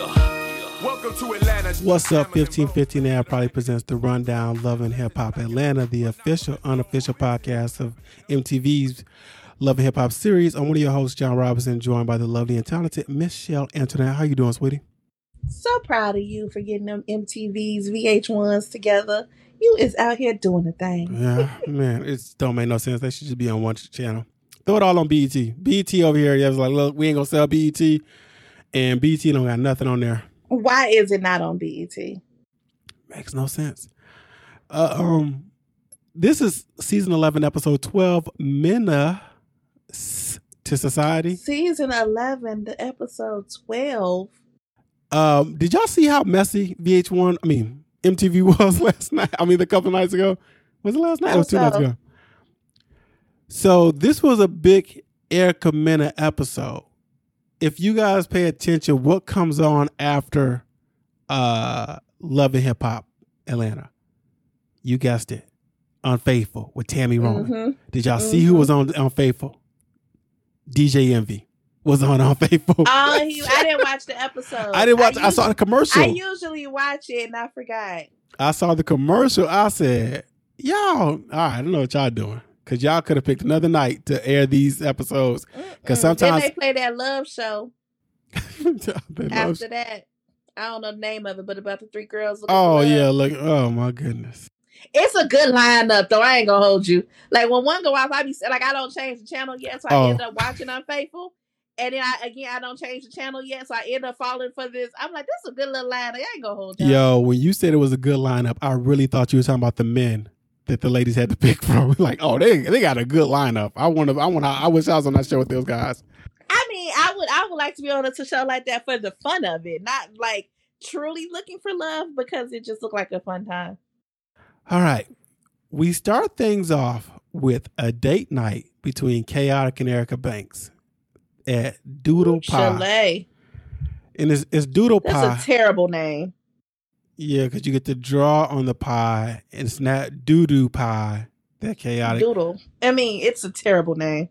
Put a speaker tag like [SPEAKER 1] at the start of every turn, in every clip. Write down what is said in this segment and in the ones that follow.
[SPEAKER 1] Welcome to Atlanta.
[SPEAKER 2] What's up, 1515 now probably presents the Rundown Love and Hip Hop Atlanta, the official, unofficial podcast of MTV's Love and Hip Hop series. I'm one of your hosts, Jon Robinson, joined by the lovely and talented Michelle Antoinette. How you doing, sweetie?
[SPEAKER 3] So proud of you for getting them MTVs, VH1s together. You is out here doing the thing.
[SPEAKER 2] Yeah, man, it don't make no sense. They should just be on one channel. Throw it all on BET. BET over here, yeah, was like, look, we ain't gonna sell BET, and BET don't got nothing on there.
[SPEAKER 3] Why is it not on BET?
[SPEAKER 2] Makes no sense. Uh, um, this is season eleven, episode twelve. Mena to society.
[SPEAKER 3] Season 11, the episode 12.
[SPEAKER 2] Um, did y'all see how messy VH1? I mean, MTV was last night. I mean, a couple nights ago. Was it last night? It was two
[SPEAKER 3] How
[SPEAKER 2] nights
[SPEAKER 3] so?
[SPEAKER 2] ago. So this was a big Erica Mena episode. If you guys pay attention, what comes on after uh Love and Hip Hop Atlanta? You guessed it. Unfaithful with Tami Roman.
[SPEAKER 3] Mhm.
[SPEAKER 2] Did y'all see who was on Unfaithful? DJ Envy was on Unfaithful.
[SPEAKER 3] Oh, he, I didn't watch the episode.
[SPEAKER 2] I didn't watch. I,
[SPEAKER 3] us-
[SPEAKER 2] saw the commercial.
[SPEAKER 3] I usually watch it and I forgot.
[SPEAKER 2] I saw the commercial. I said, "Y'all, all right, I don't know what y'all doing because y'all could have picked another night to air these episodes." Because
[SPEAKER 3] Mm.
[SPEAKER 2] sometimes
[SPEAKER 3] then they play that love show
[SPEAKER 2] love-
[SPEAKER 3] after that. I don't know the name of it, but about the three girls.
[SPEAKER 2] oh yeah, look, oh my goodness.
[SPEAKER 3] It's a good lineup though. I ain't gonna hold you. Like when one go off, I be like I don't change the channel yet, so I
[SPEAKER 2] Oh.
[SPEAKER 3] end up watching Unfaithful. And then I again I don't change the channel yet, so I end up falling for this. I'm like, this is a good little lineup. I ain't gonna hold you.
[SPEAKER 2] Yo, when you said it was a good lineup, I really thought you were talking about the men that the ladies had to pick from. like, oh, they they got a good lineup. I want to. I want. I wish I was on that show with those guys.
[SPEAKER 3] I mean, I would I would like to be on a show like that for the fun of it, not like truly looking for love because it just looked like a fun time.
[SPEAKER 2] All right. We start things off with a date night between Khaotic and Erica Banks at Doodle Pie.
[SPEAKER 3] Chalet.
[SPEAKER 2] And it's, it's Doodle Pie.
[SPEAKER 3] That's a terrible name.
[SPEAKER 2] Yeah, because you get to draw on the pie, and it's not doo doo pie that Khaotic.
[SPEAKER 3] Doodle. I mean, it's a terrible name.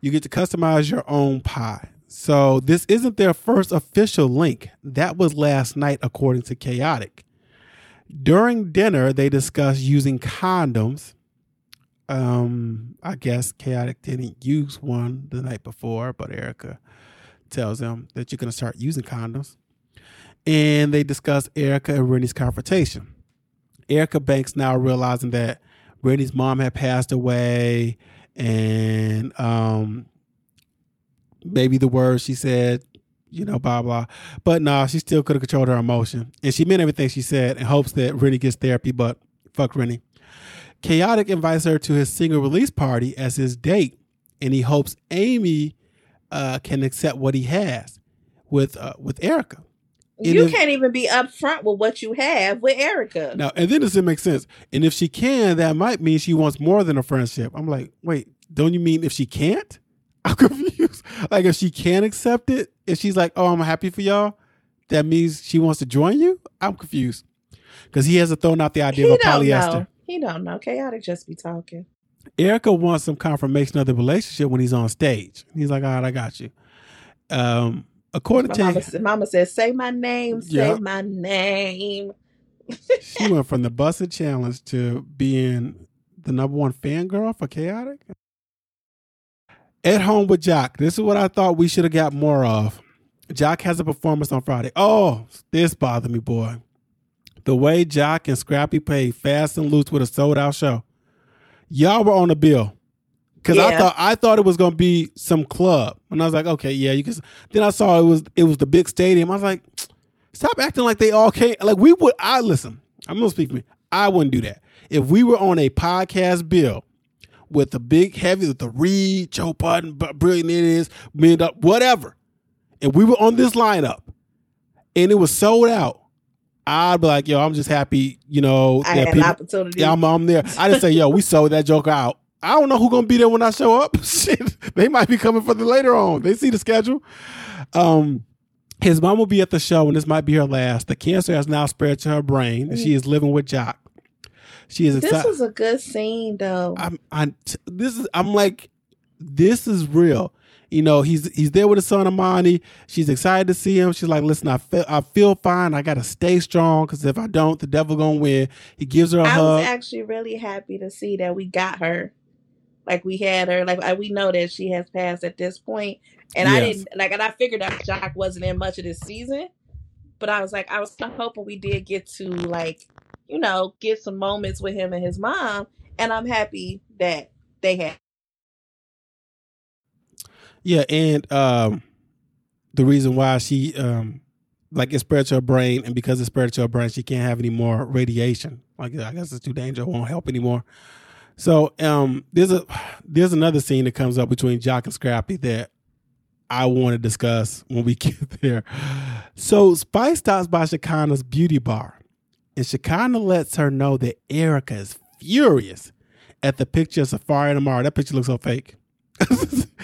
[SPEAKER 2] You get to customize your own pie. So this isn't their first official link. That was last night, according to Khaotic. During dinner, they discussed using condoms. Um, I guess Khaotic didn't use one the night before, but Erica tells them that you're going to start using condoms. And they discuss Erica and Renni's confrontation. Erica Banks now realizing that Renni's mom had passed away and um maybe the words she said, you know, blah blah. But nah, she still could have controlled her emotion. And she meant everything she said in hopes that Renni gets therapy, but fuck Renni. Khaotic invites her to his single release party as his date, and he hopes Amy uh, can accept what he has with uh, with Erica.
[SPEAKER 3] You
[SPEAKER 2] if-
[SPEAKER 3] can't even be upfront with what you have with Erica.
[SPEAKER 2] Now, and then does it make sense? And if she can, that might mean she wants more than a friendship. I'm like, wait, don't you mean if she can't? I'm confused. Like if she can accept it, if she's like, oh, I'm happy for y'all, that means she wants to join you. I'm confused because he hasn't thrown out the idea
[SPEAKER 3] he
[SPEAKER 2] of polyester.
[SPEAKER 3] know. He don't know. Khaotic just be talking.
[SPEAKER 2] Erica wants some confirmation of the relationship when he's on stage. He's like, all right, I got you. Um, according
[SPEAKER 3] My
[SPEAKER 2] to
[SPEAKER 3] mama, said- mama says, "Say my name. Say
[SPEAKER 2] Yeah.
[SPEAKER 3] my name."
[SPEAKER 2] she went from the busted challenge to being the number one fangirl for Khaotic. At home with Joc. This is what I thought we should have got more of. Joc has a performance on Friday. Oh, this bothered me, boy. The way Joc and Scrappy played fast and loose with a sold out show. Y'all were on the bill. Cause I thought I thought it was gonna be some club. And I was like, okay, yeah, you can then I saw it was it was the big stadium. I was like, Stop acting like they all came. Like we would. I listen. I'm gonna speak for me. I wouldn't do that if we were on a podcast bill with the big heavy with the Read, Joe Budden, Brilliant Idiots, mid up, whatever, and we were on this lineup, and it was sold out. I'd be like, yo, I'm just happy, you know.
[SPEAKER 3] I
[SPEAKER 2] that people-
[SPEAKER 3] opportunity.
[SPEAKER 2] yeah, I'm, I'm there. I just say, yo, we sold that joke out. I don't know who's gonna be there when I show up. Shit, they might be coming for the later on. They see the schedule. Um, his mom will be at the show, and this might be her last. The cancer has now spread to her brain, and she is living with Joc. She is
[SPEAKER 3] this
[SPEAKER 2] excited.
[SPEAKER 3] was a good scene, though.
[SPEAKER 2] I'm, I, this is, I'm like, this is real. You know, he's he's there with his son Amani. She's excited to see him. She's like, "Listen, I feel I feel fine. I gotta stay strong because if I don't, the devil gonna win." He gives her a
[SPEAKER 3] I
[SPEAKER 2] hug.
[SPEAKER 3] I was actually really happy to see that we got her. Like we had her. Like I- we know that she has passed at this point, and I didn't like. And I figured that Joc wasn't in much of this season, but I was like, I was hoping we did get to like, you know, get some moments with him and his mom, and I'm happy that they had.
[SPEAKER 2] Yeah, and um, the reason why she um, like it spread to her brain, and because it spread to her brain, she can't have any more radiation. Like I guess it's too dangerous, it won't help anymore. So um, there's a there's another scene that comes up between Joc and Scrappy that I want to discuss when we get there. So Spice stops by Shekinah's beauty bar, and Shekinah lets her know that Erica is furious at the picture of Safaree and Amara. That picture looks so fake.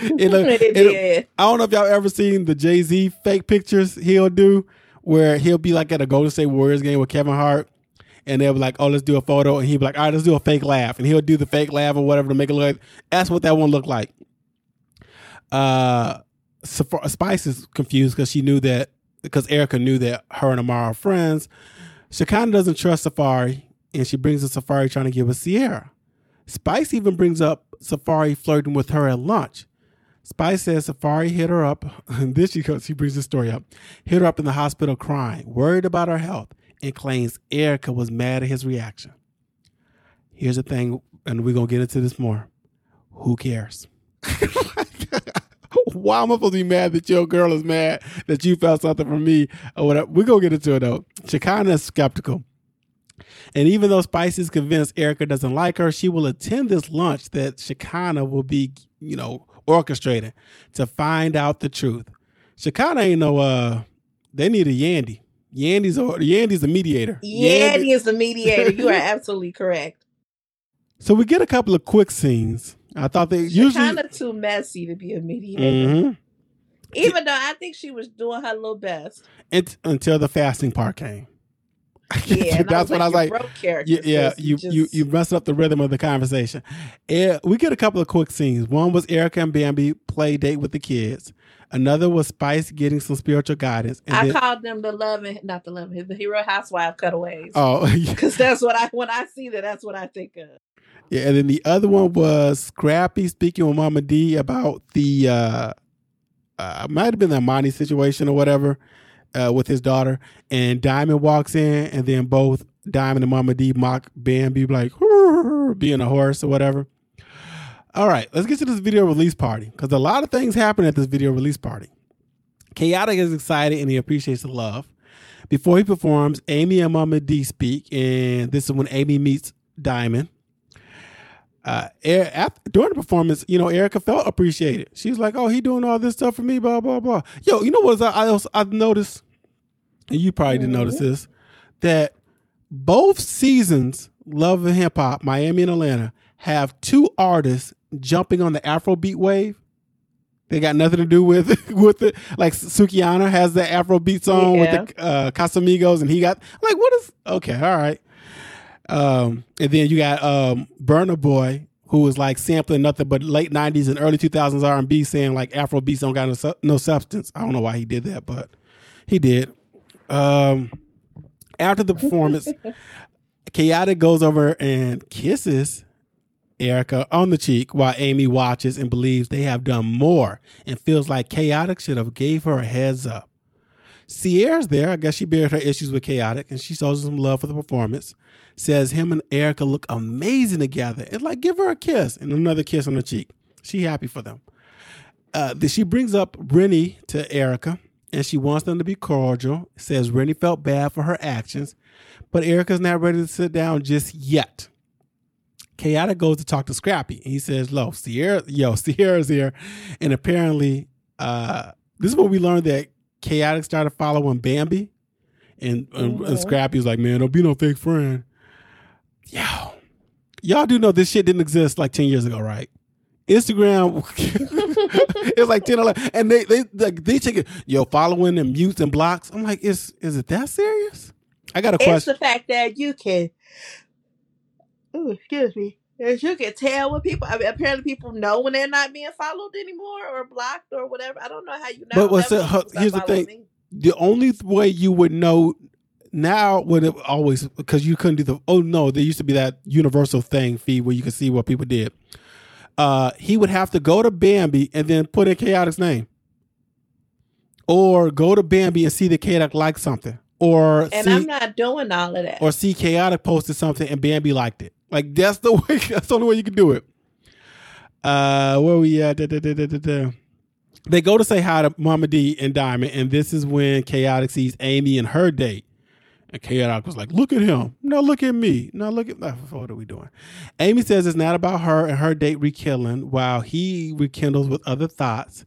[SPEAKER 2] It
[SPEAKER 3] it
[SPEAKER 2] it-
[SPEAKER 3] did.
[SPEAKER 2] I don't know if y'all ever seen the Jay Z fake pictures he'll do, where he'll be like at a Golden State Warriors game with Kevin Hart, and they'll be like, "Oh, let's do a photo," and he'd be like, "All right, let's do a fake laugh," and he'll do the fake laugh or whatever to make it look. Like, that's what that one looked like. Uh, Spice is confused because she knew that because Erica knew that her and Amara are friends. She kind of doesn't trust Safaree, and she brings up Safaree trying to give with Sierra. Spice even brings up Safaree flirting with her at lunch. Spice says Safaree hit her up. And this she goes, she brings the story up. Hit her up in the hospital crying, worried about her health, and claims Erica was mad at his reaction. Here's the thing, and we're gonna get into this more. Who cares? Why am I supposed to be mad that your girl is mad that you felt something from me or whatever? We're gonna get into it though. Shekinah is skeptical. And even though Spice is convinced Erica doesn't like her, she will attend this lunch that Shekinah will be, you know, orchestrating to find out the truth. Shekinah ain't no uh they need a Yandy. Yandy's a Yandy's a mediator.
[SPEAKER 3] Yeah,
[SPEAKER 2] Yandy-
[SPEAKER 3] is the mediator. You are absolutely correct.
[SPEAKER 2] So we get a couple of quick scenes. I thought they
[SPEAKER 3] She's
[SPEAKER 2] usually
[SPEAKER 3] kind of too messy to be a mediator.
[SPEAKER 2] Mhm.
[SPEAKER 3] Even though I think she was doing her little best.
[SPEAKER 2] It- until the fasting part came.
[SPEAKER 3] Yeah,
[SPEAKER 2] that's when I was like,
[SPEAKER 3] character.
[SPEAKER 2] Yeah, yeah you, you
[SPEAKER 3] just-
[SPEAKER 2] you messed up the rhythm of the conversation. We get a couple of quick scenes. One was Erica and Bambi play date with the kids. Another was Spice getting some spiritual guidance. And
[SPEAKER 3] I
[SPEAKER 2] then,
[SPEAKER 3] called them the love and not the love, the hero housewife cutaways.
[SPEAKER 2] oh,
[SPEAKER 3] Because that's what I when I see that, that's what I think of.
[SPEAKER 2] yeah. And then the other one was Scrappy speaking with Mama D about the uh, uh might have been the Monty situation or whatever uh, with his daughter. And Diamond walks in, and then both Diamond and Mama D mock Bambi like being a horse or whatever. All right, let's get to this video release party because a lot of things happen at this video release party. Khaotic is excited and he appreciates the love. Before he performs, Amy and Mama D speak, and this is when Amy meets Diamond. Uh, Er- after, during the performance, you know, Erica felt appreciated. She was like, "Oh, he doing all this stuff for me, blah blah blah." Yo, you know what I else I've noticed, and you probably didn't notice this, that both seasons, Love and Hip Hop, Miami and Atlanta, have two artists jumping on the Afrobeat wave. They got nothing to do with with it. Like Sukihana has the Afrobeat song
[SPEAKER 3] Yeah.
[SPEAKER 2] with the uh, Casamigos, and he got like, what is? Okay, all right. Um, and then you got um, Burna Boy, who was like sampling nothing but late '90s and early 2000s R&B, saying like Afrobeats don't got no, su- no substance. I don't know why he did that, but he did. Um, after the performance, Khaotic goes over and kisses Erica on the cheek while Amy watches and believes they have done more and feels like Khaotic should have gave her a heads up. Sierra's there. I guess she bared her issues with Khaotic and she shows some love for the performance. Says him and Erica look amazing together. It's like give her a kiss and another kiss on the cheek. She happy for them. Uh, she brings up Renni to Erica and she wants them to be cordial. Says Renni felt bad for her actions, but Erica's not ready to sit down just yet. Khaotic goes to talk to Scrappy. And he says, "Lo, Sierra, yo, Sierra's here," and apparently, uh, this is what we learned that Khaotic started following Bambi, and, and, and
[SPEAKER 3] Mhm.
[SPEAKER 2] Scrappy was like, "Man, don't be no fake friend." Yo, y'all do know this shit didn't exist like ten years ago, right? Instagram, it's like 10, 11, and they they like they take it, yo, following and mutes and blocks. I'm like, is is it that serious? I got a question.
[SPEAKER 3] It's the fact that you can. Ooh, excuse me. As you can tell when people, I mean, apparently people know when they're not being followed anymore or blocked or whatever. I don't know how you know.
[SPEAKER 2] But what's the-
[SPEAKER 3] people
[SPEAKER 2] here's the thing.
[SPEAKER 3] me.
[SPEAKER 2] the only way you would know now would have always because you couldn't do the oh no there used to be that universal thing feed where you could see what people did uh he would have to go to bambi and then put in Khaotic's name or go to bambi and see that Khaotic liked something or
[SPEAKER 3] And
[SPEAKER 2] see
[SPEAKER 3] I'm not doing all of that.
[SPEAKER 2] or see Khaotic posted something and bambi liked it like that's the way that's the only way you can do it uh where we at da, da, da they go to say hi to Mama D and Diamond, and this is when Khaotic sees Amy and her date. And Khaotic was like, Look at him. No, look at me. No, look at what are we doing? Amy says it's not about her and her date rekindling, while he rekindles with other thoughts.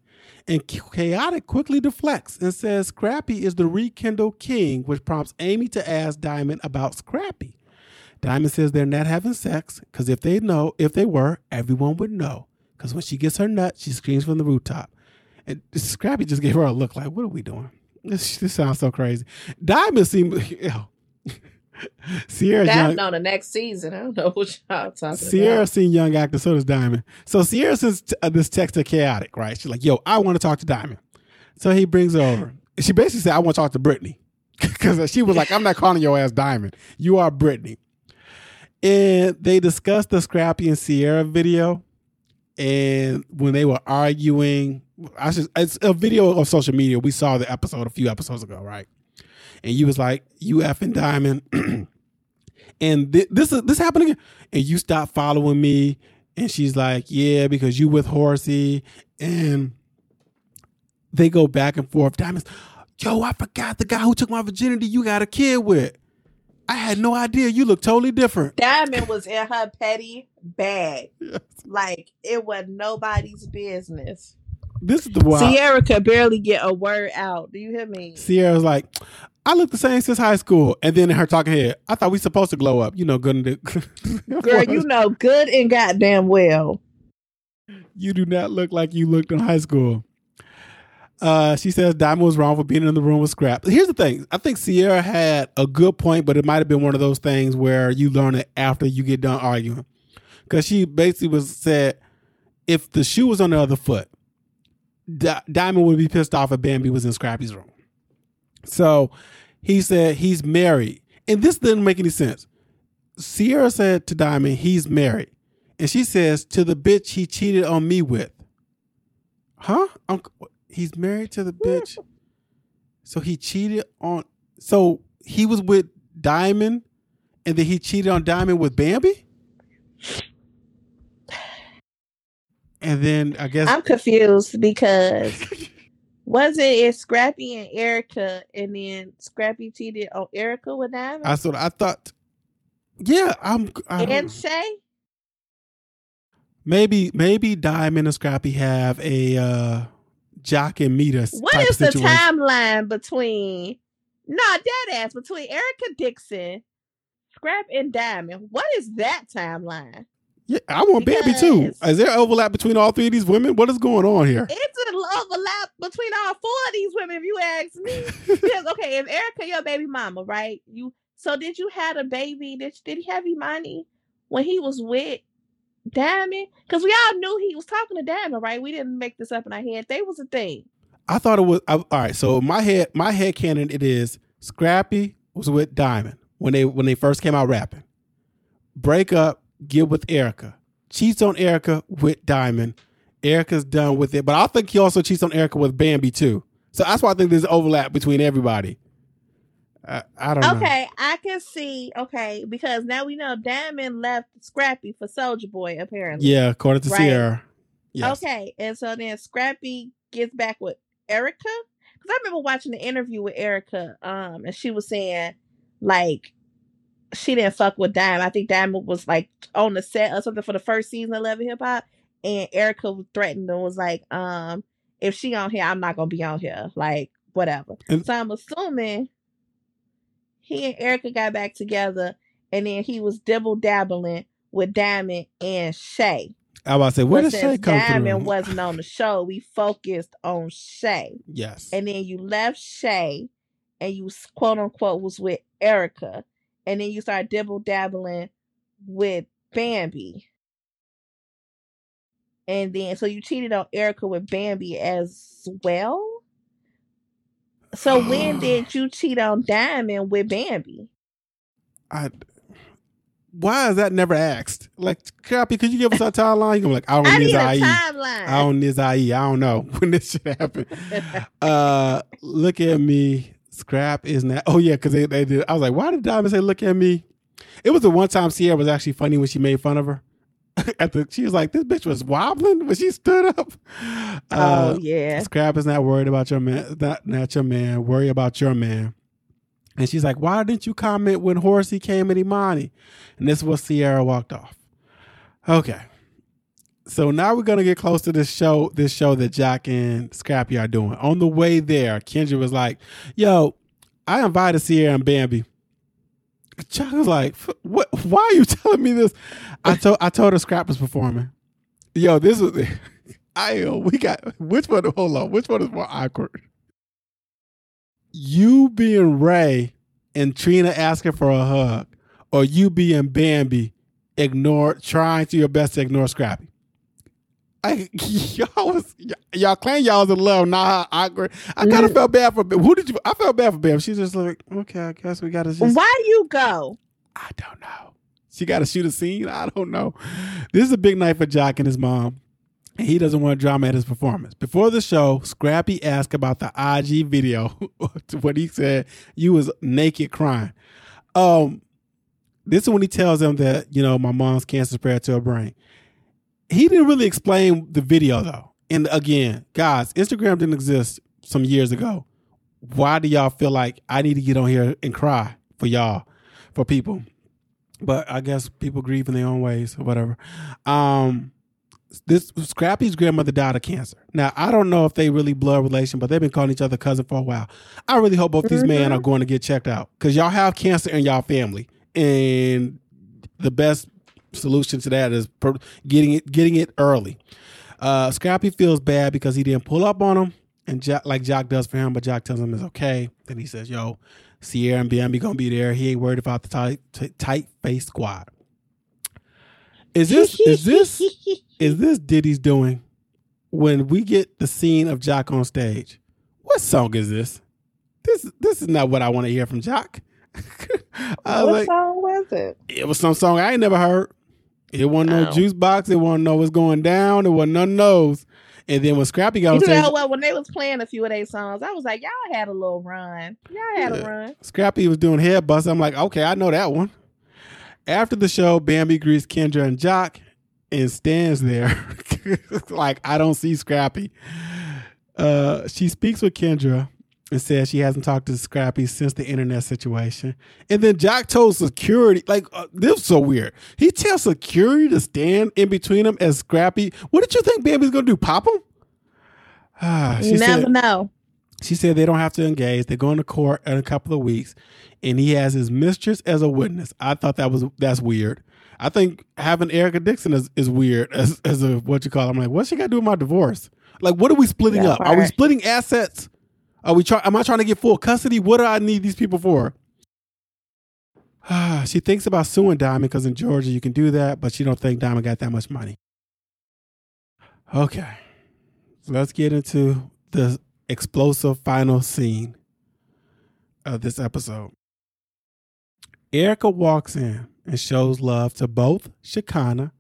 [SPEAKER 2] And Khaotic quickly deflects and says Scrappy is the rekindle king, which prompts Amy to ask Diamond about Scrappy. Diamond says they're not having sex because if they know, if they were, everyone would know. Because when she gets her nut, she screams from the rooftop. And Scrappy just gave her a look like, what are we doing? This, this sounds so crazy. Diamond seemed, ew. Sierra's
[SPEAKER 3] That's
[SPEAKER 2] young,
[SPEAKER 3] on the next season. I don't know what y'all talking
[SPEAKER 2] Sierra
[SPEAKER 3] about.
[SPEAKER 2] seen young actor, so does Diamond. So Sierra sends t- uh, this text to Khaotic, right? She's like, yo, I want to talk to Diamond. So he brings her over. She basically said, I want to talk to Brittany. Because she was like, I'm not calling your ass Diamond. You are Brittany. And they discussed the Scrappy and Sierra video. And when they were arguing, I should, it's a video of social media. We saw the episode a few episodes ago, right? And you was like, you effing Diamond. and thi- this is this happened again. And you stopped following me. And she's like, yeah, because you with Horsey. And they go back and forth. Diamond's, yo, I forgot the guy who took my virginity you got a kid with. I had no idea. You look totally different.
[SPEAKER 3] Diamond was in her petty bag. Like it was nobody's business.
[SPEAKER 2] This is the one.
[SPEAKER 3] Sierra could barely get a word out. Do you hear me?
[SPEAKER 2] Sierra's like, I look the same since high school. And then in her talking head, I thought we supposed to glow up. You know, good and
[SPEAKER 3] Girl, you know good and goddamn well.
[SPEAKER 2] you do not look like you looked in high school. Uh, she says Diamond was wrong for being in the room with Scrap. Here's the thing: I think Sierra had a good point, but it might have been one of those things where you learn it after you get done arguing. Because she basically was said, if the shoe was on the other foot, Di- Diamond would be pissed off if Bambi was in Scrappy's room. So he said he's married, and this didn't make any sense. Sierra said to Diamond, he's married. And she says, to the bitch he cheated on me with. Huh? I'm, he's married to the bitch. So he cheated on. So he was with Diamond, and then he cheated on Diamond with Bambi? And then I guess.
[SPEAKER 3] I'm confused because was it Scrappy and Erica and then Scrappy cheated on Erica with Diamond
[SPEAKER 2] I thought. I thought. Yeah, I'm. I
[SPEAKER 3] and. Shay?
[SPEAKER 2] maybe maybe Diamond and Scrappy have a uh, jock and meter
[SPEAKER 3] What
[SPEAKER 2] type
[SPEAKER 3] is the timeline between nah dead ass between Erica Dixon, Scrap and Diamond? What is that timeline?
[SPEAKER 2] Yeah, I want Bambi too. Is there overlap between all three of these women? What is going on here?
[SPEAKER 3] It's an overlap between all four of these women, if you ask me. Because okay, if Erica your baby mama, right? You so did you have a baby? Did did he have Imani when he was with Diamond? Because we all knew he was talking to Diamond, right? We didn't make this up in our head. They was a thing.
[SPEAKER 2] I thought it was I, all right. So my head, my head canon, it is Scrappy was with Diamond when they when they first came out rapping. Break up, get with Erica. Cheats on Erica with Diamond. Erica's done with it, but I think he also cheats on Erica with Bambi too. So that's why I think there's overlap between everybody. I, I don't know.
[SPEAKER 3] Okay, I can see. Okay, because now we know Diamond left Scrappy for Soldier Boy, apparently.
[SPEAKER 2] Yeah, according to
[SPEAKER 3] Right.
[SPEAKER 2] Sierra. Yes.
[SPEAKER 3] Okay, and so then Scrappy gets back with Erica because I remember watching the interview with Erica, um, and she was saying like she didn't fuck with Diamond. I think Diamond was like on the set or something for the first season of Love and Hip Hop, and Erica was threatened and was like, um, if she on here, I'm not gonna be on here, like whatever.
[SPEAKER 2] And-
[SPEAKER 3] so I'm assuming he and Erica got back together, and then he was dibble dabbling with Diamond and Shay.
[SPEAKER 2] I was about to say, where
[SPEAKER 3] But
[SPEAKER 2] does Shay come
[SPEAKER 3] Diamond
[SPEAKER 2] through?
[SPEAKER 3] wasn't on the show, we focused on Shay.
[SPEAKER 2] yes.
[SPEAKER 3] And then you left Shay and you quote unquote was with Erica. And then you start dibble dabbling with Bambi. and then so you cheated on Erica with Bambi as well. So when did you cheat on Diamond with Bambi?
[SPEAKER 2] I. Why is that never asked? Like, Crappy, could you give us a timeline? You're like, I don't
[SPEAKER 3] I
[SPEAKER 2] need IE.
[SPEAKER 3] timeline.
[SPEAKER 2] I don't need IE. I don't know when this shit happened. uh, look at me. Scrap is not. Oh yeah, because they, they did. I was like, why did Diamond say look at me? It was the one time Sierra was actually funny when she made fun of her. At the, she was like, this bitch was wobbling when she stood up. Uh,
[SPEAKER 3] oh yeah.
[SPEAKER 2] Scrap is not worried about your man. Not, not your man. Worry about your man. And she's like, why didn't you comment when Horsey came at Imani? And this was Sierra walked off. Okay. So now we're gonna get close to this show, this show that Joc and Scrappy are doing. On the way there, Kendra was like, "Yo, I invited Sierra and Bambi." Joc was like, "What? Why are you telling me this?" I told I told her Scrap was performing. Yo, this was. I we got which one? Hold on, which one is more awkward? You being Ray and Trina asking for a hug, or you being Bambi, ignore trying to your best to ignore Scrappy. I, y'all was y'all claim y'all was in love, not awkward. I kind of felt bad for Bam. Who did you? I felt bad for Bam. She's just like, okay, I guess we gotta just.
[SPEAKER 3] Why you go?
[SPEAKER 2] I don't know. She got to shoot a scene. I don't know. This is a big night for Joc and his mom. And he doesn't want drama at his performance. Before the show, Scrappy asked about the IG video. to what he said, you was naked crying. Um, this is when he tells them that you know my mom's cancer spread to her brain. He didn't really explain the video though. And again, guys, Instagram didn't exist some years ago. Why do y'all feel like I need to get on here and cry for y'all, for people? But I guess people grieve in their own ways or whatever. Um, this Scrappy's grandmother died of cancer. Now I don't know if they really blood relation, but they've been calling each other cousin for a while. I really hope both these men are going to get checked out because y'all have cancer in y'all family, and the best solution to that is getting it getting it early. Uh, Scrappy feels bad because he didn't pull up on him, and Joc, like Joc does for him, but Joc tells him it's okay. Then he says, "Yo, Sierra and Bambi gonna be there. He ain't worried about the tight t- tight face squad." Is this is this is this Diddy's doing when we get the scene of Joc on stage? What song is this? This this is not what I want to hear from Joc.
[SPEAKER 3] What
[SPEAKER 2] like,
[SPEAKER 3] song was it?
[SPEAKER 2] it was some song I ain't never heard. It wasn't no juice box. It wasn't know what's going down. It wasn't none of those. And then when Scrappy got on
[SPEAKER 3] You
[SPEAKER 2] stage,
[SPEAKER 3] know what? When they was playing a few of their songs, I was like, y'all had a little run. Y'all had
[SPEAKER 2] Yeah.
[SPEAKER 3] a run.
[SPEAKER 2] Scrappy was doing head bust. I'm like, okay, I know that one. After the show, Bambi greets Kendra and Joc and stands there like I don't see Scrappy. Uh, she speaks with Kendra and says she hasn't talked to Scrappy since the internet situation. And then Joc told security, like uh, this is so weird. He tells security to stand in between them as Scrappy. What did you think Bambi's gonna do? Pop him? Ah,
[SPEAKER 3] You never know.
[SPEAKER 2] she said they don't have to engage. They're going to court in a couple of weeks, and he has his mistress as a witness. I thought that was that's weird. I think having Erica Dixon is, is weird as as a what you call. It. I'm like, what's she got to do with my divorce? Like, what are we splitting
[SPEAKER 3] That
[SPEAKER 2] up? Are we splitting assets? Are we trying? Am I trying to get full custody? What do I need these people for? she thinks about suing Diamond because in Georgia you can do that, but she don't think Diamond got that much money. Okay, let's get into the explosive final scene of this episode. Erica walks in and shows love to both Shekinah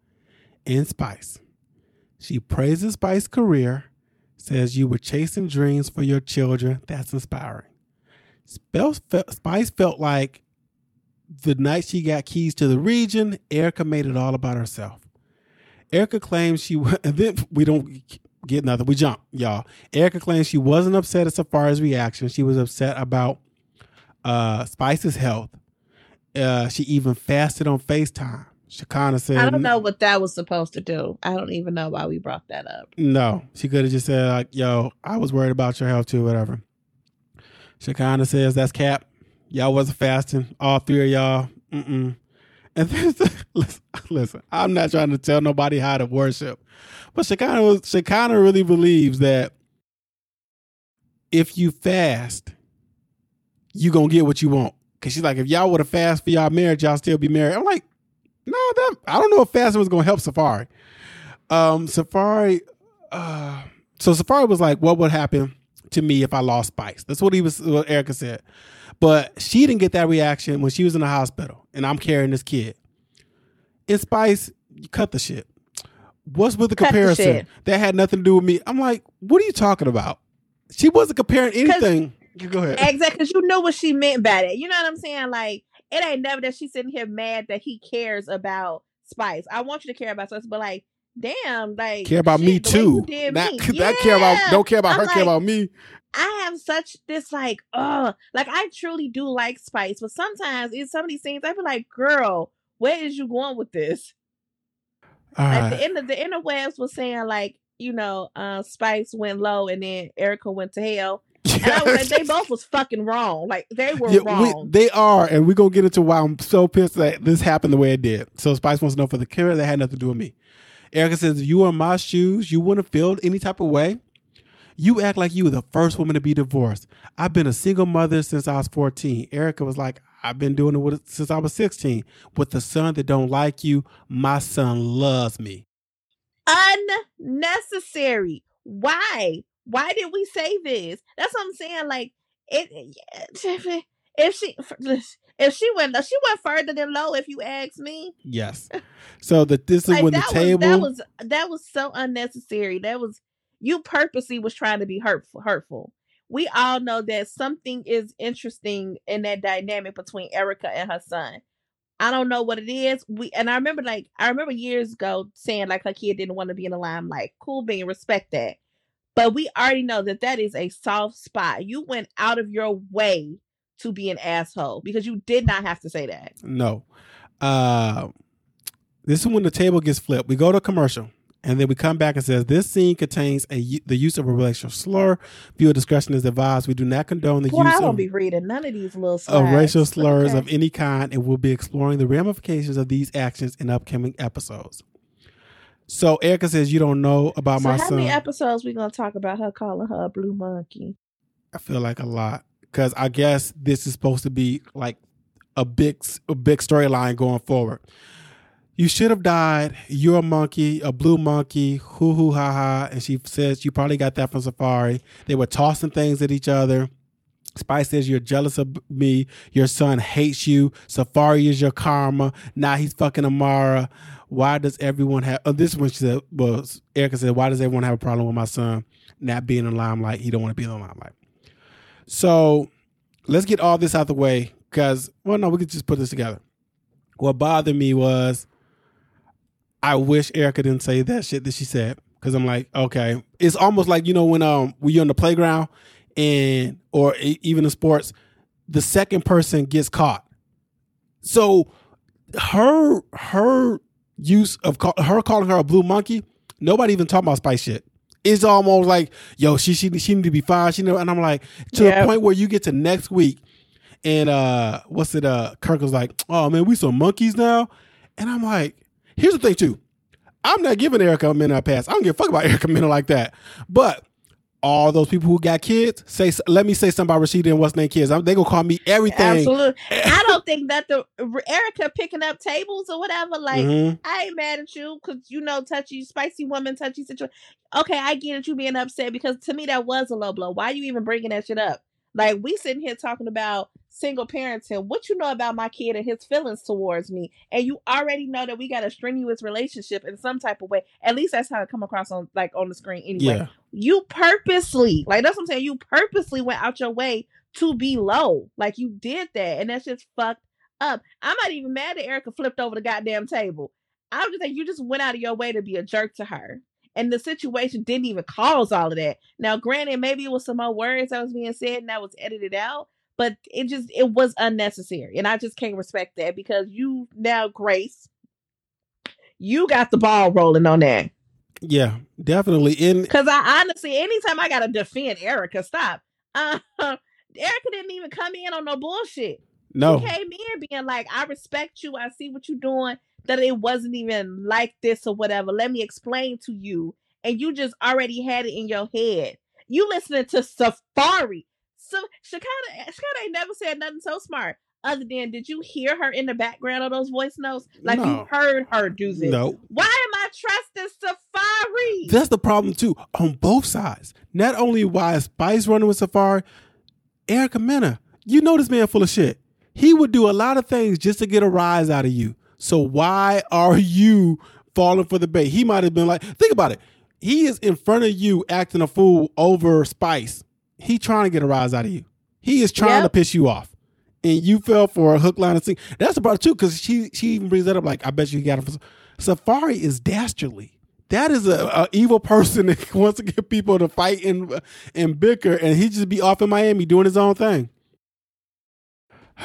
[SPEAKER 2] and Spice. She praises Spice's career, says you were chasing dreams for your children. That's inspiring. Spice felt like the night she got keys to the region, Erica made it all about herself. Erica claims she, and then we don't get nothing. We jump, y'all. Erica claims she wasn't upset at Safaree's reaction. She was upset about uh, Spice's health. Uh, she even fasted on FaceTime. Shekinah said,
[SPEAKER 3] I don't know what that was supposed to do. I don't even know why we brought that up.
[SPEAKER 2] No, she could have just said like, "Yo, I was worried about your health too." Whatever. Shekinah says that's cap. Y'all wasn't fasting. All three of y'all. Mm-mm. And then, listen, listen, I'm not trying to tell nobody how to worship, but Shekinah was Shekinah really believes that if you fast, you gonna get what you want. Cause she's like, if y'all would have fast for y'all marriage, y'all still be married. I'm like, no, that I don't know if fasting was gonna help Safaree. Um, Safaree. Uh, so Safaree was like, "What would happen to me if I lost Spice?" That's what he was. What Erica said, but she didn't get that reaction when she was in the hospital, and I'm carrying this kid. In Spice, you cut the shit. What's with the
[SPEAKER 3] Cut
[SPEAKER 2] comparison?
[SPEAKER 3] shit.
[SPEAKER 2] that had nothing to do with me. I'm like, what are you talking about? She wasn't comparing anything. You go ahead.
[SPEAKER 3] Exactly, because you know what she meant by that. You know what I'm saying? Like, it ain't never that she's sitting here mad that he cares about Spice. I want you to care about Spice, but like, damn, like
[SPEAKER 2] care about me
[SPEAKER 3] shit, the you
[SPEAKER 2] too. Not,
[SPEAKER 3] me.
[SPEAKER 2] not care about. Don't care about
[SPEAKER 3] I'm
[SPEAKER 2] her. care about me.
[SPEAKER 3] I have such this like, oh, like I truly do like Spice, but sometimes in some of these things, I be like, girl, where is you going with this?
[SPEAKER 2] All
[SPEAKER 3] Like
[SPEAKER 2] right.
[SPEAKER 3] the end of the interwebs was saying like, you know, uh, Spice went low and then Erica went to hell. And I was they both was fucking wrong. Like they were
[SPEAKER 2] Yeah, we-
[SPEAKER 3] wrong.
[SPEAKER 2] they are, and we're gonna get into why I'm so pissed that this happened the way it did. So Spice wants to know for the care that had nothing to do with me. Erica says, if you were in my shoes, you wouldn't have felt any type of way. You act like you were the first woman to be divorced. I've been a single mother since I was 14. Erica was like, I've been doing it with, since I was 16. With the son that don't like you, my son loves me.
[SPEAKER 3] Unnecessary. Why? Why did we say this? That's what I'm saying. Like it. Eh, if she if she went she went further than low. If you ask me,
[SPEAKER 2] Yes. So that this is
[SPEAKER 3] like
[SPEAKER 2] when the table.
[SPEAKER 3] was that was that was so unnecessary. That was you purposely was trying to be hurtful. Hurtful. We all know that something is interesting in that dynamic between Erica and her son. I don't know what it is. We and I remember like I remember years ago saying like her kid didn't want to be in the limelight. Cool being respect that. But we already know that that is a soft spot. You went out of your way to be an asshole because you did not have to say that.
[SPEAKER 2] No. Uh, this is when the table gets flipped. We go to commercial, and then we come back and says this scene contains a the use of a racial slur. Viewer discretion is advised. We do not condone the
[SPEAKER 3] Boy, I
[SPEAKER 2] use
[SPEAKER 3] don't
[SPEAKER 2] of,
[SPEAKER 3] be reading none of these little
[SPEAKER 2] of racial slurs
[SPEAKER 3] Okay.
[SPEAKER 2] of any kind, and we'll be exploring the ramifications of these actions in upcoming episodes. So Erica says you don't know about
[SPEAKER 3] So
[SPEAKER 2] my
[SPEAKER 3] how
[SPEAKER 2] son.
[SPEAKER 3] How many episodes we gonna talk about her calling her a blue monkey?
[SPEAKER 2] I feel like a lot because I guess this is supposed to be like a big a big storyline going forward. You should have died. You're a monkey, a blue monkey. Hoo hoo ha ha. And she says you probably got that from Safaree. They were tossing things at each other. Spice says you're jealous of me. Your son hates you. Safaree is your karma. Now he's fucking Amara. Why does everyone have? Oh, this one? she said, "Well, Erica said, why does everyone have a problem with my son not being in the limelight? He don't want to be in the limelight." So let's get all this out the way because, well, no, we could just put this together. What bothered me was I wish Erica didn't say that shit that she said because I'm like, okay, it's almost like you know when um when you're on the playground and or even in sports, the second person gets caught. So her her use of call, her calling her a blue monkey, nobody even talking about spice shit. It's almost like, yo, she she she need to be fine. She know, and I'm like to
[SPEAKER 3] Yeah.
[SPEAKER 2] the point where you get to next week, and uh, what's it? Uh, Kirk was like, oh man, we some monkeys now, and I'm like, here's the thing too, I'm not giving Erica a minute a pass. I don't give a fuck about Erica Mena like that, but. All those people who got kids, say let me say something about Rasheeda and what's name kids. I'm, they gonna call me everything.
[SPEAKER 3] Absolutely. I don't think that the Erica picking up tables or whatever, like
[SPEAKER 2] Mhm.
[SPEAKER 3] I ain't mad at you because you know touchy, spicy woman, touchy situation. Okay, I get it. You being upset because to me that was a low blow. Why are you even bringing that shit up? Like we sitting here talking about single parenting. What you know about my kid and his feelings towards me, and you already know that we got a strenuous relationship in some type of way. At least that's how it come across on like on the screen anyway.
[SPEAKER 2] Yeah,
[SPEAKER 3] You purposely, like that's what I'm saying. You purposely went out your way to be low. Like you did that, and that's just fucked up. I'm not even mad that Erica flipped over the goddamn table. I'm just think you just went out of your way to be a jerk to her. And the situation didn't even cause all of that. Now, granted, maybe it was some more words that was being said and that was edited out, but it just it was unnecessary. And I just can't respect that because you now, Grace, you got the ball rolling on that.
[SPEAKER 2] Yeah, definitely. In
[SPEAKER 3] Because I honestly, anytime I gotta defend Erica, stop. Uh, Erica didn't even come in on no bullshit.
[SPEAKER 2] no,
[SPEAKER 3] She came in being like, I respect you. I see what you're doing. That it wasn't even like this or whatever. Let me explain to you. And you just already had it in your head. You listening to Safaree. So Shekinah, Shekinah ain't never said nothing so smart. Other than, did you hear her in the background of those voice notes? Like
[SPEAKER 2] No.
[SPEAKER 3] you heard her do this.
[SPEAKER 2] no.
[SPEAKER 3] Why am I trusting Safaree.
[SPEAKER 2] That's the problem too on both sides. Not only why is Spice running with Safaree, Erica Mena, you know this man full of shit. He would do a lot of things just to get a rise out of you. So why are you falling for the bait? He might have been like, think about it. He is in front of you acting a fool over Spice. He trying to get a rise out of you. He is trying
[SPEAKER 3] Yep.
[SPEAKER 2] to piss you off. And you fell for a hook, line, and sinker. That's the part too, because she she even brings that up. Like, I bet you got it. For... Safaree is dastardly. That is a, a evil person that wants to get people to fight and and bicker, and he just be off in Miami doing his own thing.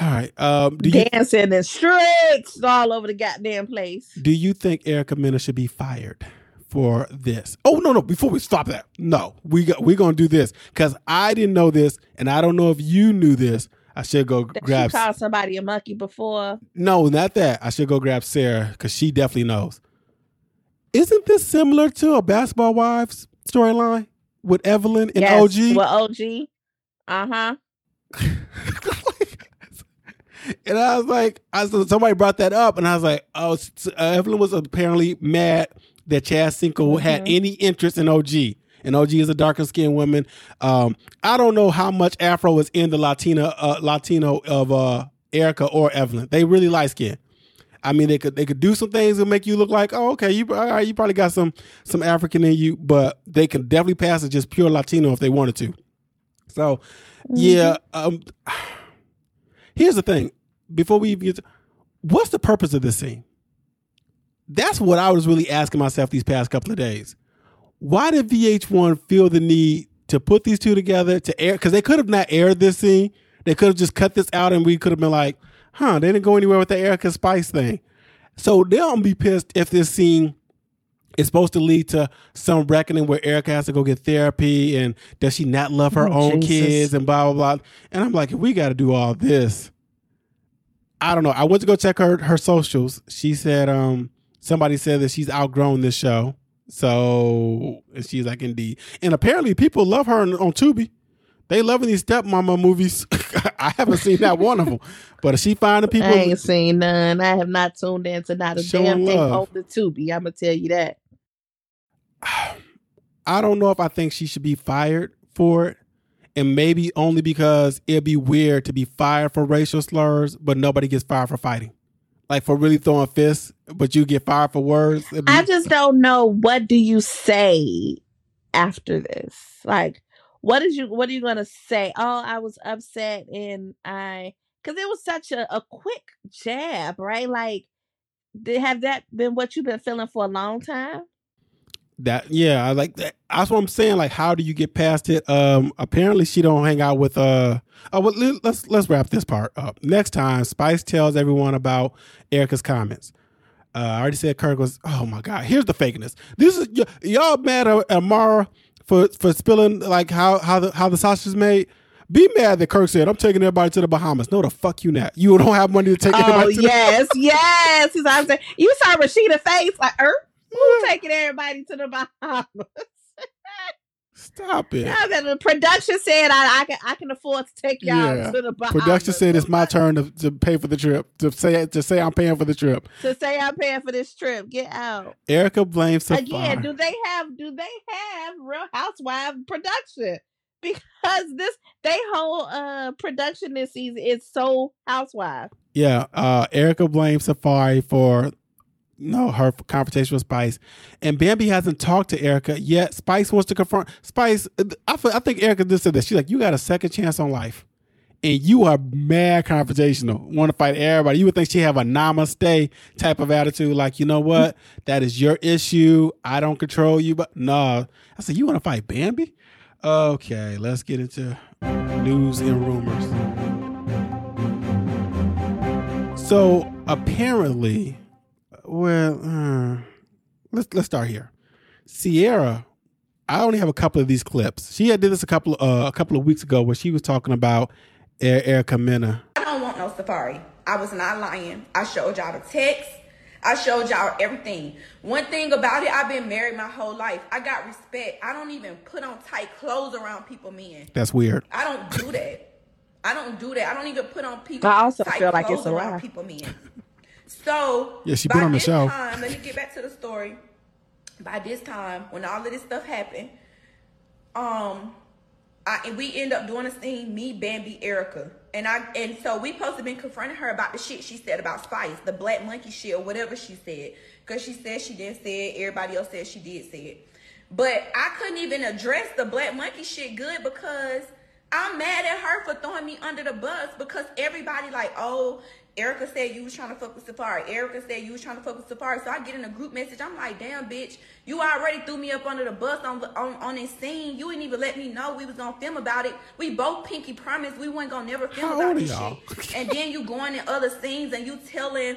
[SPEAKER 2] All right. Um, do you
[SPEAKER 3] Dancing in streets all over the goddamn place.
[SPEAKER 2] do you think Erica Mena should be fired for this? Oh no, no! Before we stop that, no, we got we're gonna do this because I didn't know this, and I don't know if you knew this. I should go
[SPEAKER 3] That
[SPEAKER 2] grab.
[SPEAKER 3] you called somebody a monkey before.
[SPEAKER 2] No, not that. I should go grab Sarah because she definitely knows. Isn't this similar to a Basketball Wives storyline with Evelyn and
[SPEAKER 3] yes,
[SPEAKER 2] OG?
[SPEAKER 3] Well, OG. Uh huh.
[SPEAKER 2] and I was like, I was, somebody brought that up, and I was like, oh, uh, Evelyn was apparently mad that Chad Cinco had
[SPEAKER 3] Mhm.
[SPEAKER 2] any interest in OG. And OG is a darker skinned woman. Um, I don't know how much Afro is in the Latina uh, Latino of uh, Erica or Evelyn. They really light skin. I mean, they could they could do some things that make you look like, oh, okay, you all right, you probably got some some African in you, but they can definitely pass as just pure Latino if they wanted to. So, yeah. Um, here's the thing: before we even get, to, what's the purpose of this scene? That's what I was really asking myself these past couple of days. Why did VH1 feel the need to put these two together to air? Because they could have not aired this scene. They could have just cut this out, and we could have been like, "Huh, they didn't go anywhere with the Erica Spice thing." So they'll be pissed if this scene is supposed to lead to some reckoning where Erica has to go get therapy, and does she not love her
[SPEAKER 3] Oh,
[SPEAKER 2] own
[SPEAKER 3] Jesus.
[SPEAKER 2] kids, and blah blah blah. And I'm like, if we got to do all this, I don't know. I went to go check her her socials. She said, um, somebody said that she's outgrown this show. So and she's like, indeed. And apparently, people love her on, on Tubi. They loving these stepmama movies. I haven't seen that one of them, but she finding people?
[SPEAKER 3] I ain't seen none. I have not tuned in to not a damn thing
[SPEAKER 2] love.
[SPEAKER 3] on the Tubi. I'm gonna tell you that.
[SPEAKER 2] I don't know if I think she should be fired for it. And maybe only because it'd be weird to be fired for racial slurs, but nobody gets fired for fighting. Like for really throwing fists, but you get fired for words. Be-
[SPEAKER 3] I just don't know what do you say after this. Like, what is you? What are you gonna say? Oh, I was upset and I because it was such a, a quick jab, right? Like, did have that been what you've been feeling for a long time?
[SPEAKER 2] That yeah, I like that. That's what I'm saying. Like, how do you get past it? Um, apparently she don't hang out with uh. Oh, well, let- let's let's wrap this part up. Next time, Spice tells everyone about Erica's comments. Uh, I already said Kirk was. Oh my God! Here's the fakeness. This is y- y'all mad at Amara for for spilling like how how the how the sausage is made. Be mad that Kirk said, "I'm taking everybody to the Bahamas." No, the fuck you not. You don't have money to take
[SPEAKER 3] Oh
[SPEAKER 2] everybody to
[SPEAKER 3] yes, yes. He's always saying, you saw Rasheeda face like, er, who taking everybody to the Bahamas?
[SPEAKER 2] Stop it.
[SPEAKER 3] Yeah, but the production said I, I can I can afford to take y'all
[SPEAKER 2] Yeah.
[SPEAKER 3] to the Bahamas.
[SPEAKER 2] Production said it's my turn to, to pay for the trip. To say to say I'm paying for the trip.
[SPEAKER 3] to say I'm paying for this trip. Get out.
[SPEAKER 2] Erica blames Safaree.
[SPEAKER 3] Again, do they have do they have Real Housewives production? Because this they whole uh production this season is so housewife.
[SPEAKER 2] Yeah, uh, Erica blames Safaree for no her confrontation with Spice, and Bambi hasn't talked to Erica yet. Spice wants to confront Spice. Uh, I, feel- I think Erica just said that she's like, "You got a second chance on life, and you are mad confrontational. Want to fight everybody. You would think she have a namaste type of attitude, like you know what, that is your issue. I don't control you, but no. I said, you want to fight Bambi? Okay, let's get into news and rumors. So apparently, well, uh, let's let's start here. Sierra, I only have a couple of these clips. She had did this a couple uh, a couple of weeks ago where she was talking about Er- Erica Mena.
[SPEAKER 1] I don't want no Safaree. I was not lying. I showed y'all the text. I showed y'all everything. One thing about it, I've been married my whole life. I got respect. I don't even put on tight clothes around people men.
[SPEAKER 2] That's weird.
[SPEAKER 1] I don't do that. I don't do that. I don't even put on people.
[SPEAKER 3] I also
[SPEAKER 1] tight
[SPEAKER 3] feel like it's a
[SPEAKER 1] around
[SPEAKER 3] lie.
[SPEAKER 1] People men. So
[SPEAKER 2] Yeah, she
[SPEAKER 1] by
[SPEAKER 2] been on the
[SPEAKER 1] this
[SPEAKER 2] show.
[SPEAKER 1] Time, let me get back to the story. by this time, when all of this stuff happened, um, I, and we end up doing a scene, me, Bambi, Erica. And I and so we supposed to been confronting her about the shit she said about Spice, the black monkey shit or whatever she said. Cause she said she didn't say it, everybody else said she did say it. But I couldn't even address the black monkey shit good because I'm mad at her for throwing me under the bus because everybody like, oh, Erica said you was trying to fuck with Safaree. Erica said you was trying to fuck with Safaree. So I get in a group message. I'm like, damn, bitch, you already threw me up under the bus on on, on this scene. You didn't even let me know we was gonna film about it. We both pinky promised we weren't gonna never film
[SPEAKER 2] How
[SPEAKER 1] about this
[SPEAKER 2] y'all?
[SPEAKER 1] shit. And then you going in other scenes and you telling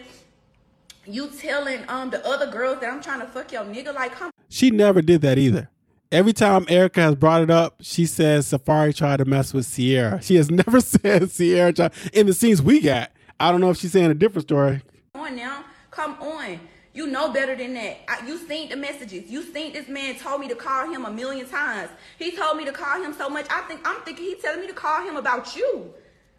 [SPEAKER 1] you telling um the other girls that I'm trying to fuck your nigga. Like, come
[SPEAKER 2] She never did that either. Every time Erica has brought it up, she says Safaree tried to mess with Sierra. She has never said Sierra tried in the scenes we got. I don't know if she's saying a different story.
[SPEAKER 1] Come on now. Come on. You know better than that. I, you seen the messages. You seen this man told me to call him a million times. He told me to call him so much. I think I'm thinking he telling me to call him about you.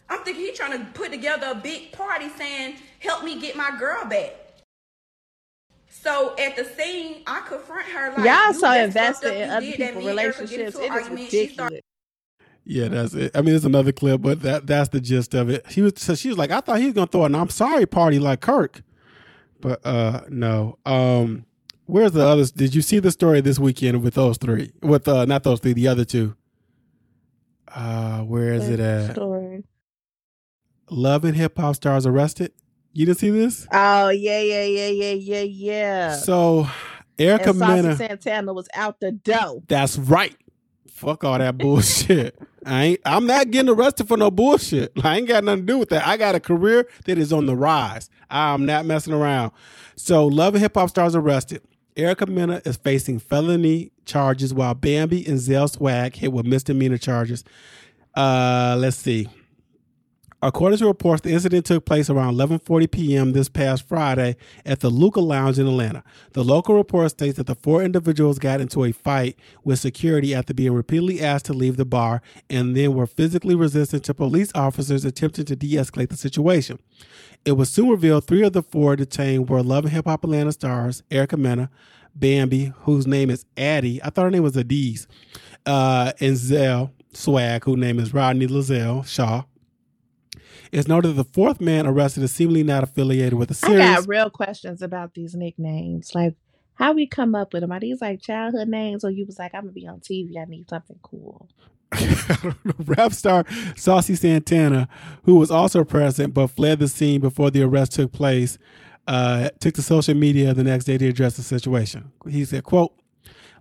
[SPEAKER 1] I'm thinking he trying to put together a big party saying, "Help me get my girl back." So at the scene, I confront her like,
[SPEAKER 3] Y'all
[SPEAKER 1] "You
[SPEAKER 3] so invested in other people's
[SPEAKER 1] Me and Erica get
[SPEAKER 3] relationships.
[SPEAKER 1] into an
[SPEAKER 3] It is.
[SPEAKER 1] She started
[SPEAKER 3] ridiculous.
[SPEAKER 2] Yeah, that's it. I mean, it's another clip, but that that's the gist of it. He was so she was like, I thought he was gonna throw an I'm sorry party like Kirk, but uh no. Um, where's the others? Did you see the story this weekend with those three? With uh not those three, the other two. Uh, where is it at?
[SPEAKER 3] Story.
[SPEAKER 2] Love and hip hop stars arrested. You didn't see this?
[SPEAKER 3] Oh yeah, yeah, yeah, yeah, yeah, yeah.
[SPEAKER 2] So Erica
[SPEAKER 3] and Saucy
[SPEAKER 2] Mena.
[SPEAKER 3] Santana was out the dough.
[SPEAKER 2] That's right. Fuck all that bullshit. I ain't I'm not getting arrested for no bullshit. I ain't got nothing to do with that. I got a career that is on the rise. I'm not messing around. So Love and Hip Hop stars arrested. Erica Mena is facing felony charges while Bambi and Zell Swag hit with misdemeanor charges. Uh let's see. According to reports, the incident took place around 11:40 p.m. this past Friday at the Luca Lounge in Atlanta. The local report states that the four individuals got into a fight with security after being repeatedly asked to leave the bar and then were physically resistant to police officers attempting to de-escalate the situation. It was soon revealed three of the four detained were Love and Hip Hop Atlanta stars, Erica Mena, Bambi, whose name is Addie. I thought her name was Adiz, uh, and Zell Swag, whose name is Rodney Lazelle Shaw. It's noted that the fourth man arrested is seemingly not affiliated with the series.
[SPEAKER 3] I got real questions about these nicknames. Like, how we come up with them? Are these like childhood names, or you was like, I'm gonna be on TV. I need something cool.
[SPEAKER 2] I don't know, rap star Saucy Santana, who was also present but fled the scene before the arrest took place, uh, took to social media the next day to address the situation. He said, quote,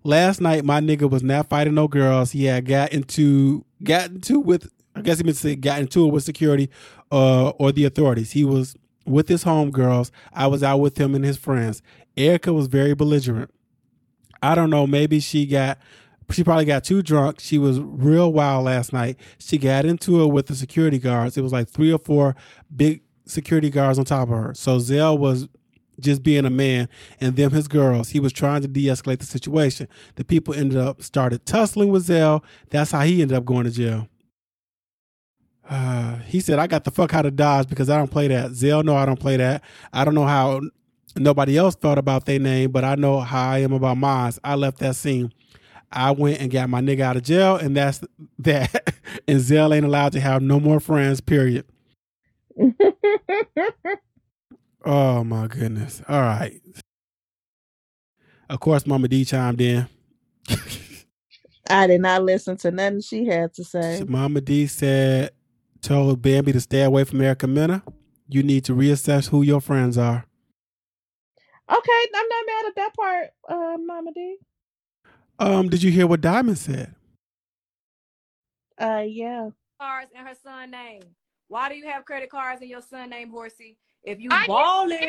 [SPEAKER 2] Last night my nigga was not fighting no girls. He had got into got into with I guess he meant to say got into it with security uh, or the authorities. He was with his homegirls. I was out with him and his friends. Erica was very belligerent. I don't know. Maybe she got, she probably got too drunk. She was real wild last night. She got into it with the security guards. It was like three or four big security guards on top of her. So Zell was just being a man and them his girls. He was trying to de-escalate the situation. The people ended up started tussling with Zell. That's how he ended up going to jail. Uh, he said, I got the fuck out of Dodge because I don't play that. Zell, no, I don't play that. I don't know how nobody else thought about their name, but I know how I am about mine. I left that scene. I went and got my nigga out of jail, and that's that. and Zell ain't allowed to have no more friends, period. Oh my goodness. All right. Of course, Mama D chimed in.
[SPEAKER 3] I did not listen to nothing she had to say.
[SPEAKER 2] So Mama D said, told Bambi to stay away from Erica Mena. You need to reassess who your friends are.
[SPEAKER 3] Okay, I'm not mad at that part, uh, Mama D.
[SPEAKER 2] Um, did you hear what Diamond said?
[SPEAKER 3] Uh, yeah.
[SPEAKER 4] cards in her son name. Why do you have credit cards in your son name, Horsey? If you
[SPEAKER 5] I
[SPEAKER 4] balling,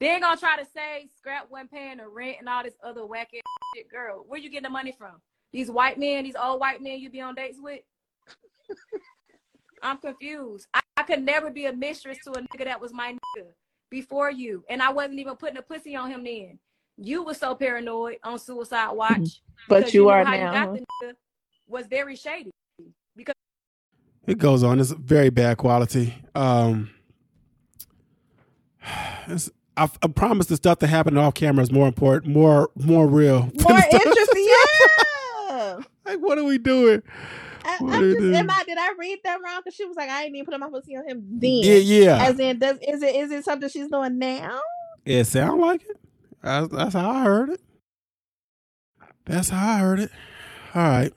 [SPEAKER 4] then gonna try to say scrap one paying the rent and all this other whack shit. Girl, where you getting the money from? These white men, these old white men you be on dates with? I'm confused. I, I could never be a mistress to a nigga that was my nigga before you, and I wasn't even putting a pussy on him then. You was so paranoid on suicide watch.
[SPEAKER 3] But
[SPEAKER 4] because
[SPEAKER 3] you are
[SPEAKER 4] how
[SPEAKER 3] now.
[SPEAKER 4] You got the nigga was very shady.
[SPEAKER 2] Because it goes on. It's very bad quality. Um, it's, I, I promise the stuff that happened off camera is more important, more more real.
[SPEAKER 3] More interesting.
[SPEAKER 2] Like, what are we doing?
[SPEAKER 3] I, I
[SPEAKER 2] it
[SPEAKER 3] just, am I, did I read that wrong? Because she was like, I ain't even put my pussy on him then.
[SPEAKER 2] Yeah, yeah.
[SPEAKER 3] As in, does is it is it something she's doing now?
[SPEAKER 2] It sound like it. That's, that's how I heard it. That's how I heard it. All right.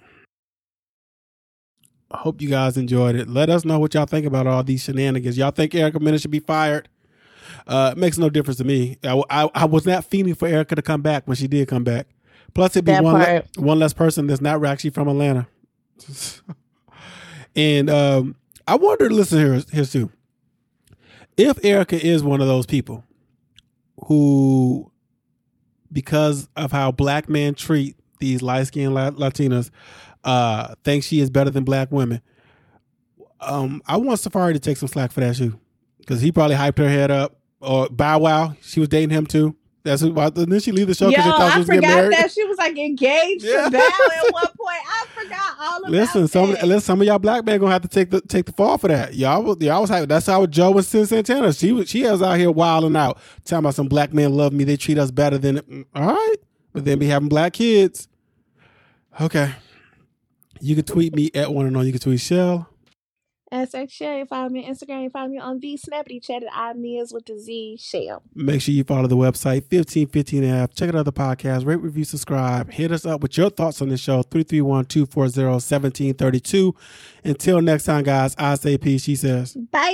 [SPEAKER 2] I hope you guys enjoyed it. Let us know what y'all think about all these shenanigans. Y'all think Erica Mena should be fired? Uh, it makes no difference to me. I, I, I was not feeling for Erica to come back when she did come back. Plus, it'd be
[SPEAKER 3] That
[SPEAKER 2] one, le- one less person that's not actually from Atlanta. and um, I wonder, listen here, here's too. If Erica is one of those people who, because of how black men treat these light skinned Latinas, uh, thinks she is better than black women, um, I want Safaree to take some slack for that too, because he probably hyped her head up. Or Bow Wow, she was dating him too. That's who. Didn't she leave the show because she thought she was getting
[SPEAKER 3] forgot
[SPEAKER 2] married?
[SPEAKER 3] that she was like engaged
[SPEAKER 2] Yeah.
[SPEAKER 3] to Val at one point. I forgot all about
[SPEAKER 2] Listen, some
[SPEAKER 3] that.
[SPEAKER 2] listen, some of y'all black men gonna have to take the take the fall for that. Y'all, was- y'all was hyped. That's how Joe and Sin Santana. She was she was out here wilding out, talking about some black men love me. They treat us better than. mm, All right, but then be having black kids. Okay, you can tweet me at one and on. You can tweet Chelle.
[SPEAKER 3] SX Chelle. You Follow me on Instagram. You Follow me on the Snappity Chat at I Miz with the Z Chelle.
[SPEAKER 2] Make sure you follow the website 1515 app. Check out other podcasts. Rate, review, subscribe. Hit us up with your thoughts on the show 331-240-1732. Until next time, guys. I say peace. She says.
[SPEAKER 3] Bye.